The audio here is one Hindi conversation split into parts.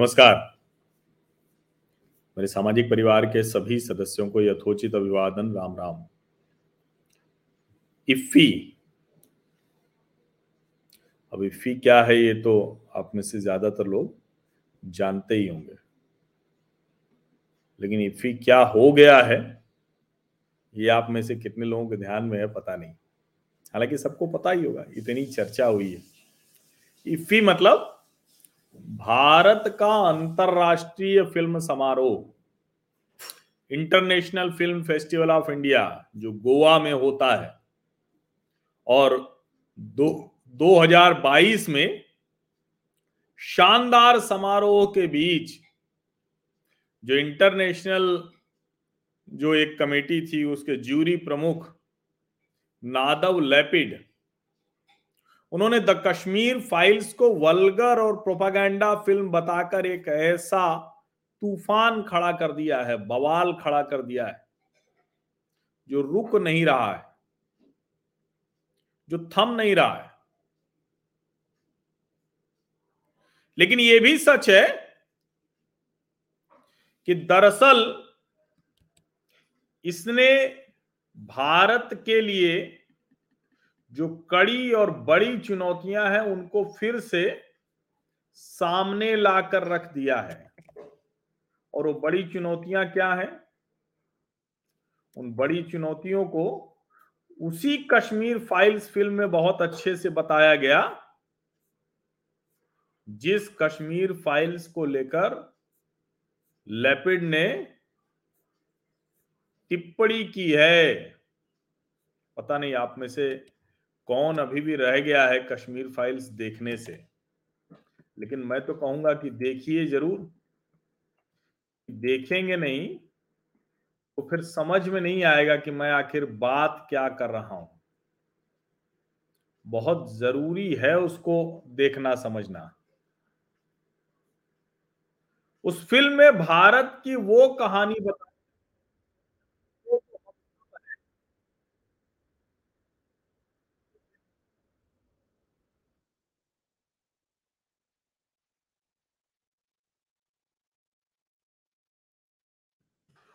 नमस्कार। मेरे सामाजिक परिवार के सभी सदस्यों को यथोचित अभिवादन, राम राम। इफ्फी। अब इफ्फी क्या है ये तो आप में से ज़्यादातर लोग जानते ही होंगे। लेकिन इफ्फी क्या हो गया है, ये आप में से कितने लोगों के ध्यान में है पता नहीं। हालाँकि सबको पता ही होगा, इतनी चर्चा हुई है। इफ्फी मतलब भारत का अंतरराष्ट्रीय फ़िल्म समारोह international film festival of India जो गोवा में होता है, और दो 2022 में शानदार समारोह के बीच जो इंटरनेशनल जो एक कमेटी थी, उसके ज्यूरी प्रमुख नादव लेपिड उन्होंने द कश्मीर फाइल्स को वल्गर और प्रोपागेंडा फ़िल्म बताकर एक ऐसा तूफ़ान खड़ा कर दिया है, बवाल खड़ा कर दिया है, जो रुक नहीं रहा है, जो थम नहीं रहा है। लेकिन यह भी सच है कि दरअसल इसने भारत के लिए जो कड़ी और बड़ी चुनौतियाँ हैं, उनको फिर से सामने लाकर रख दिया है। और वो बड़ी चुनौतियाँ क्या हैं? उन बड़ी चुनौतियों को उसी कश्मीर फाइल्स फ़िल्म में बहुत अच्छे से बताया गया, जिस कश्मीर फाइल्स को लेकर लेपिड ने टिप्पणी की है। पता नहीं आप में से कौन अभी भी रह गया है कश्मीर फाइल्स देखने से? लेकिन मैं तो कहूँगा कि देखिए ज़रूर। देखेंगे नहीं तो फिर समझ में नहीं आएगा कि मैं आखिर बात क्या कर रहा हूँ। बहुत ज़रूरी है उसको देखना, समझना। उस फ़िल्म में भारत की वो कहानी बता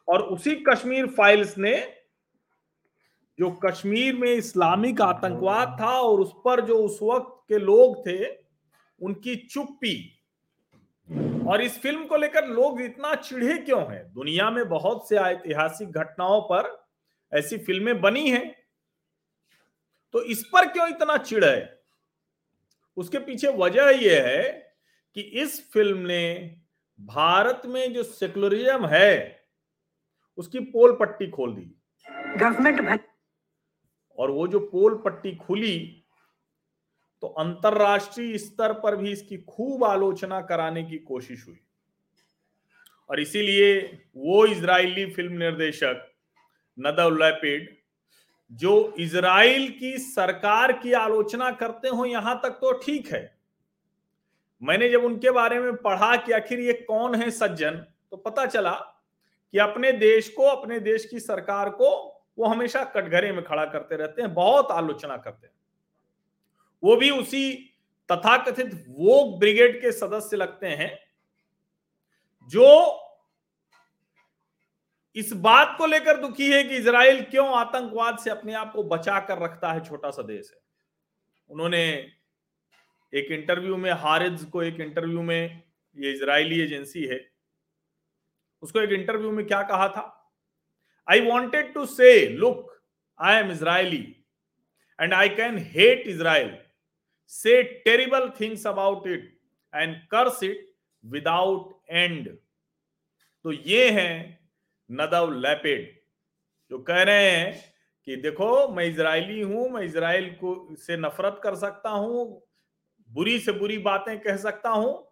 और उसी कश्मीर फाइल्स ने, जो कश्मीर में इस्लामिक आतंकवाद था और उस पर जो उस वक्त के लोग थे, उनकी चुप्पी। और इस फ़िल्म को लेकर लोग इतना चिढ़े क्यों हैं? दुनिया में बहुत से ऐतिहासिक घटनाओं पर ऐसी फ़िल्में बनी हैं। तो इस पर क्यों इतना चिड़ है? उसके पीछे वजह यह है कि इस फ़िल्म ने भारत में जो सेकुलरिज्म है उसकी पोल पट्टी खोल दी। गवर्नमेंट और वो जो पोल पट्टी खुली तो अंतरराष्ट्रीय स्तर पर भी इसकी खूब आलोचना कराने की कोशिश हुई। और इसीलिए वो इजरायली फ़िल्म निर्देशक नदव लैपिड जो इजराइल की सरकार की आलोचना करते हो यहाँ तक तो ठीक है। मैंने जब उनके बारे में पढ़ा कि आखिर ये कौन है सज्जन तो पता चला कि अपने देश को, अपने देश की सरकार को वो हमेशा कटघरे में खड़ा करते रहते हैं, बहुत आलोचना करते हैं। वो भी उसी तथाकथित वो ब्रिगेड के सदस्य लगते हैं, जो इस बात को लेकर दुखी है कि इसराइल क्यों आतंकवाद से अपने आप को बचा कर रखता है छोटा सा देश है। उन्होंने एक इंटरव्यू में, हारिज को एक इंटरव्यू में, ये इजरायली एजेंसी है उसको एक इंटरव्यू में क्या कहा था? I wanted to say look I am Israeli and I can hate Israel say terrible things about it and curse it without end तो ये है नदव लैपेड, जो कह रहे हैं कि देखो, मैं इजरायली हूँ, मैं इसराइल को से नफरत कर सकता हूँ, बुरी से बुरी बातें कह सकता हूँ।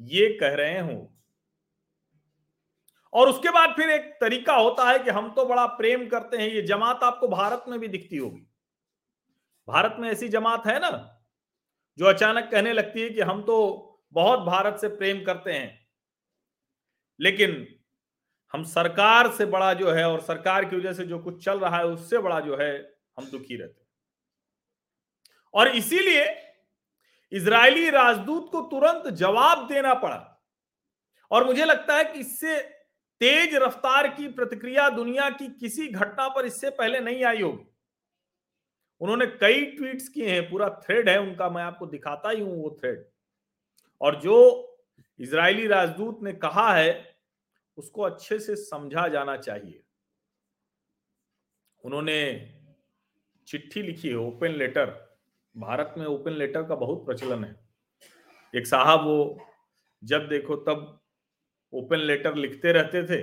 ये कह रहे हूँ और उसके बाद फिर एक तरीका होता है कि हम तो बड़ा प्रेम करते हैं, ये जमात आपको भारत में भी दिखती होगी। भारत में ऐसी जमात है ना, जो अचानक कहने लगती है कि हम तो बहुत भारत से प्रेम करते हैं। लेकिन हम सरकार से बड़ा जो है और सरकार की वजह से जो कुछ चल रहा है, उससे बड़ा जो है हम दुखी रहते हैं। और इसीलिए इजरायली राजदूत को तुरंत जवाब देना पड़ा। और मुझे लगता है कि इससे तेज रफ्तार की प्रतिक्रिया दुनिया की किसी घटना पर इससे पहले नहीं आई होगी। उन्होंने कई ट्वीट्स किए हैं, पूरा थ्रेड है, उनका मैं आपको दिखाता ही हूँ वो थ्रेड और जो इजरायली राजदूत ने कहा है, उसको अच्छे से समझा जाना चाहिए। उन्होंने चिट्ठी लिखी है, ओपन लेटर। भारत में ओपन लेटर का बहुत प्रचलन है। एक साहब वो, जब देखो तब ओपन लेटर लिखते रहते थे।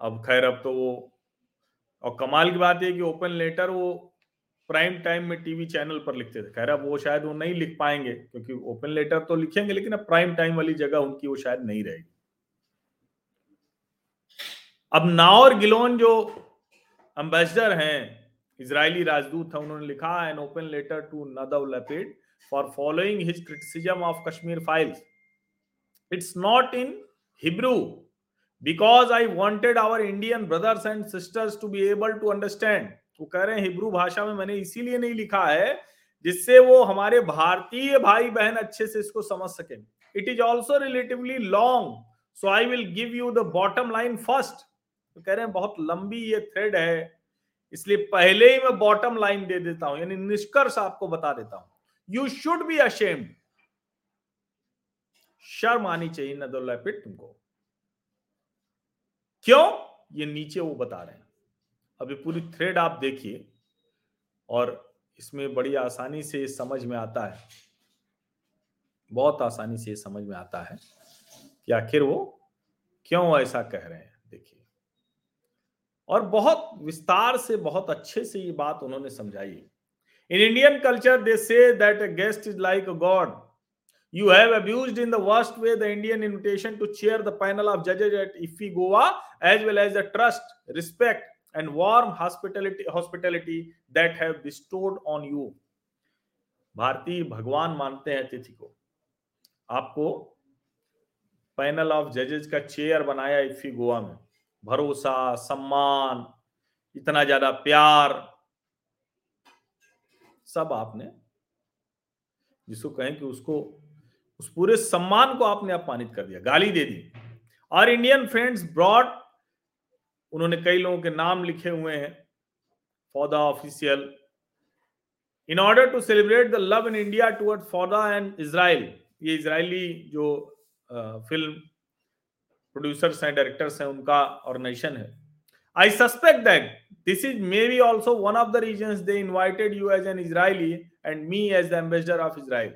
अब खैर, अब तो वो, और कमाल की बात है कि ओपन लेटर वो प्राइम टाइम में टीवी चैनल पर लिखते थे। खैर, अब वो शायद वो नहीं लिख पाएँगे, क्योंकि ओपन लेटर तो लिखेंगे, लेकिन अब प्राइम टाइम वाली जगह उनकी वो शायद नहीं रहेगी। अब नावर गिलोन जो एम्बेसडर हैं, इजरायली राजदूत है, उन्होंने लिखा an open letter to Nadav Lapid for following his criticism of Kashmir files it's not in Hebrew because I wanted our Indian brothers and sisters to be able to understand वो कह रहे हैं हिब्रू भाषा में मैंने इसीलिए नहीं लिखा है जिससे वो हमारे भारतीय भाई बहन अच्छे से इसको समझ सके। It is also relatively long so I will give you the bottom line first कह रहे हैं, बहुत लंबी ये थ्रेड है, इसलिए पहले ही मैं बॉटम लाइन दे देता हूँ, यानी निष्कर्ष आपको बता देता हूँ। यू शुड बी अशेम्ड शर्म आनी चाहिए नदुल्ला पिट तुमको। क्यों? ये नीचे वो बता रहे हैं। अभी पूरी थ्रेड आप देखिए और इसमें बड़ी आसानी से समझ में आता है। बहुत आसानी से समझ में आता है कि आखिर वो क्यों ऐसा कह रहे हैं, देखिए। और बहुत विस्तार से, बहुत अच्छे से ये बात उन्होंने समझाई। इन Indian culture they say that a guest is like a god You have abused in the worst way the Indian invitation to chair the panel of judges at IFFI Goa, as well as the trust, respect, and warm hospitality hospitality that have bestowed on you. भारतीय भगवान मानते हैं अतिथि को आपको पैनल ऑफ़ जजेस का चेयर बनाया इफी गोवा में भरोसा सम्मान इतना ज़्यादा प्यार सब आपने जिसको कहें कि उसको उस पूरे सम्मान को आपने अपमानित कर दिया, गाली दे दी। और इंडियन फ्रेंड्स ब्रॉड उन्होंने कई लोगों के नाम लिखे हुए हैं for the official in order to celebrate the love in India toward Fauda and Israel ये इसराइली जो फ़िल्म प्रोड्यूसर्स हैं डायरेक्टर्स हैं, उनका ऑर्गेनाइजेशन है। I suspect that this is maybe also one of the reason they invited you as an Israeli and me as the ambassador of Israel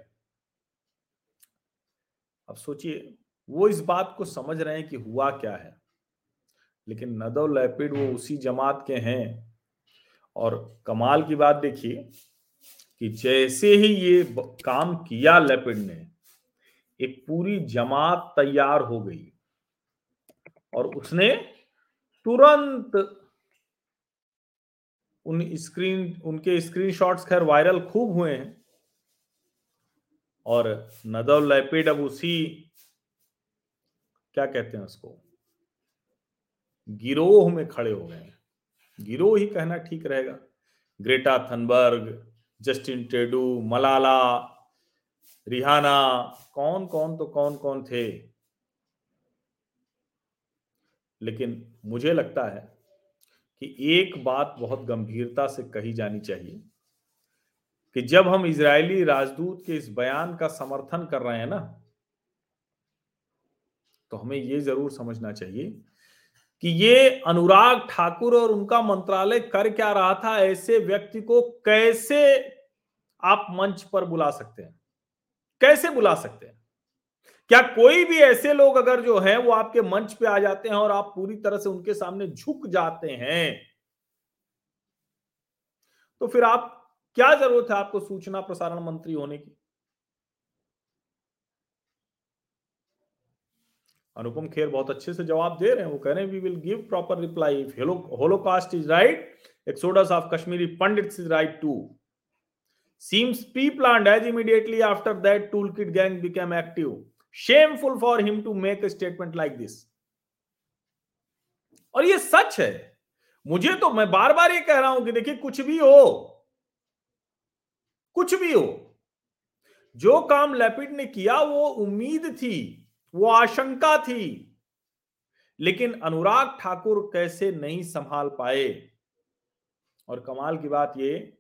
अब सोचिए, वो इस बात को समझ रहे हैं कि हुआ क्या है। लेकिन नदो लैपिड वो उसी जमात के हैं। और कमाल की बात देखिए कि जैसे ही ये काम किया लैपिड ने, एक पूरी जमात तैयार हो गई। और उसने तुरंत उन स्क्रीन, उनके स्क्रीनशॉट्स खैर वायरल खूब हुए हैं। और नदव लैपिड अब उसी, क्या कहते हैं उसको? गिरोह में खड़े हो गए गिरोह ही कहना ठीक रहेगा। ग्रेटा थनबर्ग, जस्टिन टेडू मलाला, रिहाना कौन कौन तो कौन कौन थे? लेकिन मुझे लगता है कि एक बात बहुत गंभीरता से कही जानी चाहिए। कि जब हम इजरायली राजदूत के इस बयान का समर्थन कर रहे हैं ना तो हमें यह ज़रूर समझना चाहिए कि ये अनुराग ठाकुर और उनका मंत्रालय कर क्या रहा था, ऐसे व्यक्ति को कैसे आप मंच पर बुला सकते हैं? कैसे बुला सकते हैं? क्या कोई भी ऐसे लोग अगर जो है, वो आपके मंच पे आ जाते हैं और आप पूरी तरह से उनके सामने झुक जाते हैं? तो फिर आप क्या ज़रूरत है आपको सूचना प्रसारण मंत्री होने की? अनुपम खेर बहुत अच्छे से जवाब दे रहे हैं। वो कह रहे हैं we will give proper reply Holocaust is right exodus of Kashmiri pandit is right to plan as immediately after that toolkit gang became active shameful for him to make a statement like this और ये सच है। मुझे तो मैं बार बार ये कह रहा हूँ कि देखिए कुछ भी हो कुछ भी हो। जो काम लैपिड ने किया, वो उम्मीद थी, वो आशंका थी। लेकिन अनुराग ठाकुर कैसे नहीं संभाल पाए? और कमाल की बात ये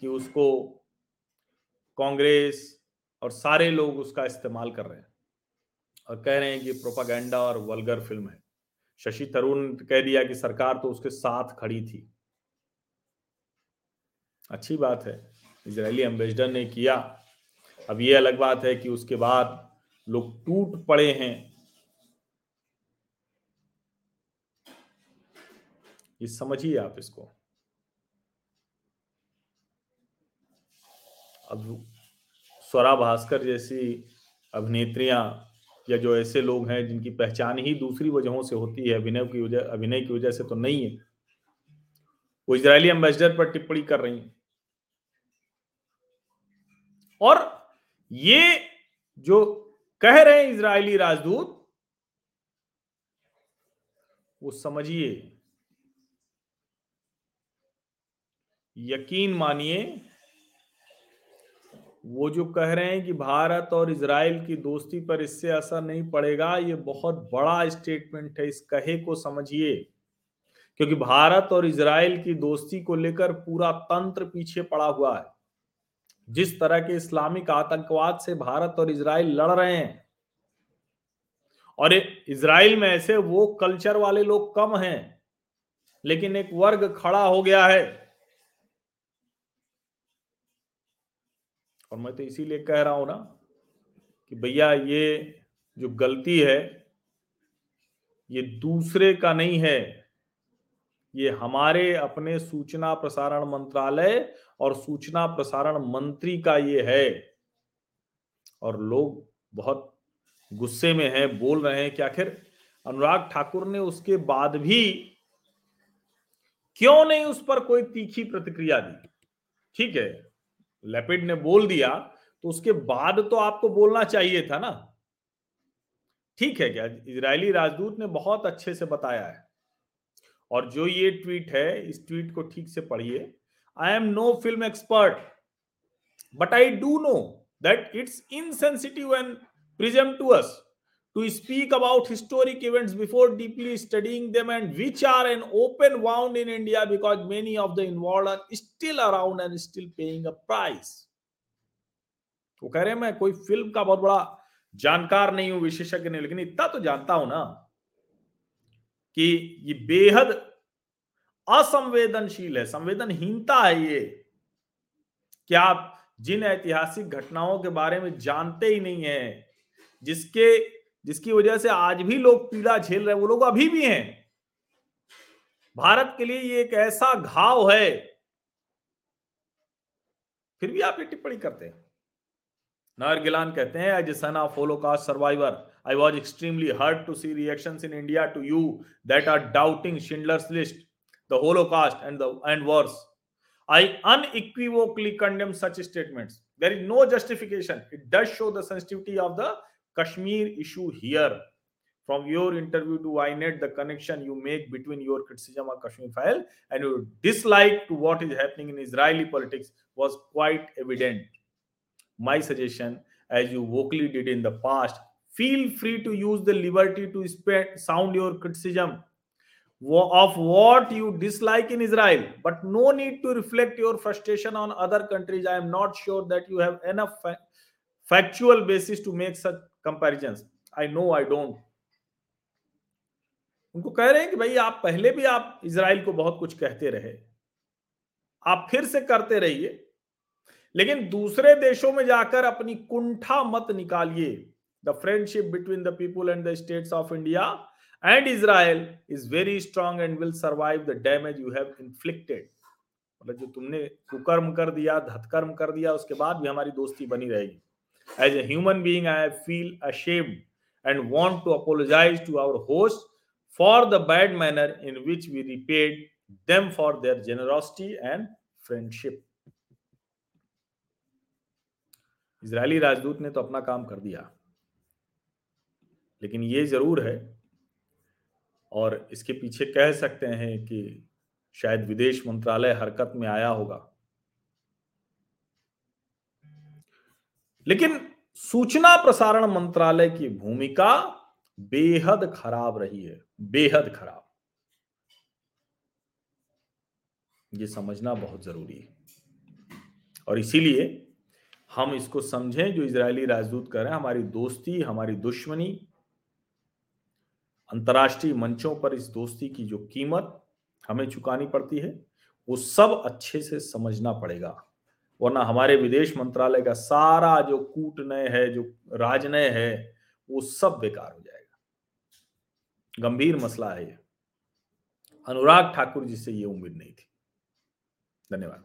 कि उसको कांग्रेस और सारे लोग उसका इस्तेमाल कर रहे हैं और कह रहे हैं कि प्रोपागेंडा और वल्गर फ़िल्म है। शशि थरूर ने कह दिया कि सरकार तो उसके साथ खड़ी थी। अच्छी बात है। इजरायली एम्बेसडर ने किया। अब ये अलग बात है कि उसके बाद लोग टूट पड़े हैं। ये समझिए आप इसको। अब स्वरा भास्कर जैसी अभिनेत्रियाँ या जो ऐसे लोग हैं जिनकी पहचान ही दूसरी वजहों से होती है, अभिनय की वजह, अभिनय की वजह से तो नहीं है। वो इजरायली एम्बेसडर पर टिप्पणी कर रही हैं। और ये जो कह रहे हैं इजरायली राजदूत, वो समझिए, यकीन मानिए, वो जो कह रहे हैं कि भारत और इसराइल की दोस्ती पर इससे असर नहीं पड़ेगा, ये बहुत बड़ा स्टेटमेंट है, इस कहे को समझिए। क्योंकि भारत और इसराइल की दोस्ती को लेकर पूरा तंत्र पीछे पड़ा हुआ है। जिस तरह के इस्लामिक आतंकवाद से भारत और इसराइल लड़ रहे हैं, और इसराइल में ऐसे वो कल्चर वाले लोग कम हैं, लेकिन एक वर्ग खड़ा हो गया है। और मैं तो इसीलिए कह रहा हूँ ना कि भैया ये जो गलती है, ये दूसरे का नहीं है। ये हमारे अपने सूचना प्रसारण मंत्रालय और सूचना प्रसारण मंत्री का ये है। और लोग बहुत गुस्से में हैं, बोल रहे हैं कि आखिर अनुराग ठाकुर ने उसके बाद भी क्यों नहीं उस पर कोई तीखी प्रतिक्रिया दी? ठीक है, लेपिड ने बोल दिया तो उसके बाद तो आपको बोलना चाहिए था ना? ठीक है क्या? इजरायली राजदूत ने बहुत अच्छे से बताया है। और जो ये ट्वीट है इस ट्वीट को ठीक से पढ़िए I am no film expert but I do know that it's insensitive and prism to us to speak about historic events before deeply studying them and which are an open wound in India because many of the involved are still around and still paying a price. वो कह रहे हैं मैं कोई फ़िल्म का बहुत बड़ा जानकार नहीं हूँ विशेषज्ञ नहीं लेकिन इतना तो जानता हूँ ना कि ये बेहद असंवेदनशील है, संवेदनहीनता है ये। क्या आप जिन ऐतिहासिक घटनाओं के बारे में जानते ही नहीं है, जिसके, जिसकी वजह से आज भी लोग पीड़ा झेल रहे वो लोग अभी भी हैं। भारत के लिए ये एक ऐसा घाव है। फिर भी आप ये टिप्पणी करते हैं। नायर गिलान कहते हैं as a son of Holocaust survivor I was extremely hurt to see reactions in India to you that are doubting Schindler's List, the Holocaust, and the and worse. I unequivocally condemn such statements. There is no justification. It does show the sensitivity of the Kashmir issue here. From your interview to INet, the connection you make between your criticism of Kashmir file and your dislike to what is happening in Israeli politics was quite evident. My suggestion, as you vocally did in the past, feel free to use the liberty to spread, sound your criticism of what you dislike in Israel, but no need to reflect your frustration on other countries. I am not sure that you have enough fa- factual basis to make such comparisons. I know I don't. उनको कह रहे हैं कि भाई आप पहले भी आप इसराइल को बहुत कुछ कहते रहे आप फिर से करते रहिए लेकिन दूसरे देशों में जाकर अपनी कुंठा मत निकालिए the friendship between the people and the states of India and Israel is very strong and will survive the damage you have inflicted मतलब जो तुमने कुकर्म कर दिया धतकर्म कर दिया उसके बाद भी हमारी दोस्ती बनी रहेगी। As a human being, I feel ashamed and want to apologize to our host for the bad manner in which we repaid them for their generosity and friendship. Israeli राजदूत ने तो अपना काम कर दिया। लेकिन ये ज़रूर है। और इसके पीछे कह सकते हैं कि शायद विदेश मंत्रालय हरकत में आया होगा। लेकिन सूचना प्रसारण मंत्रालय की भूमिका बेहद खराब रही है, बेहद खराब। ये समझना बहुत ज़रूरी है। और इसीलिए हम इसको समझें, जो इजरायली राजदूत कर रहे हैं, हमारी दोस्ती, हमारी दुश्मनी अंतर्राष्ट्रीय मंचों पर इस दोस्ती की जो कीमत हमें चुकानी पड़ती है, वो सब अच्छे से समझना पड़ेगा। वरना हमारे विदेश मंत्रालय का सारा जो कूटनय है, जो राजनय है, वो सब बेकार हो जाएगा। गंभीर मसला है ये। अनुराग ठाकुर जी से ये उम्मीद नहीं थी। धन्यवाद।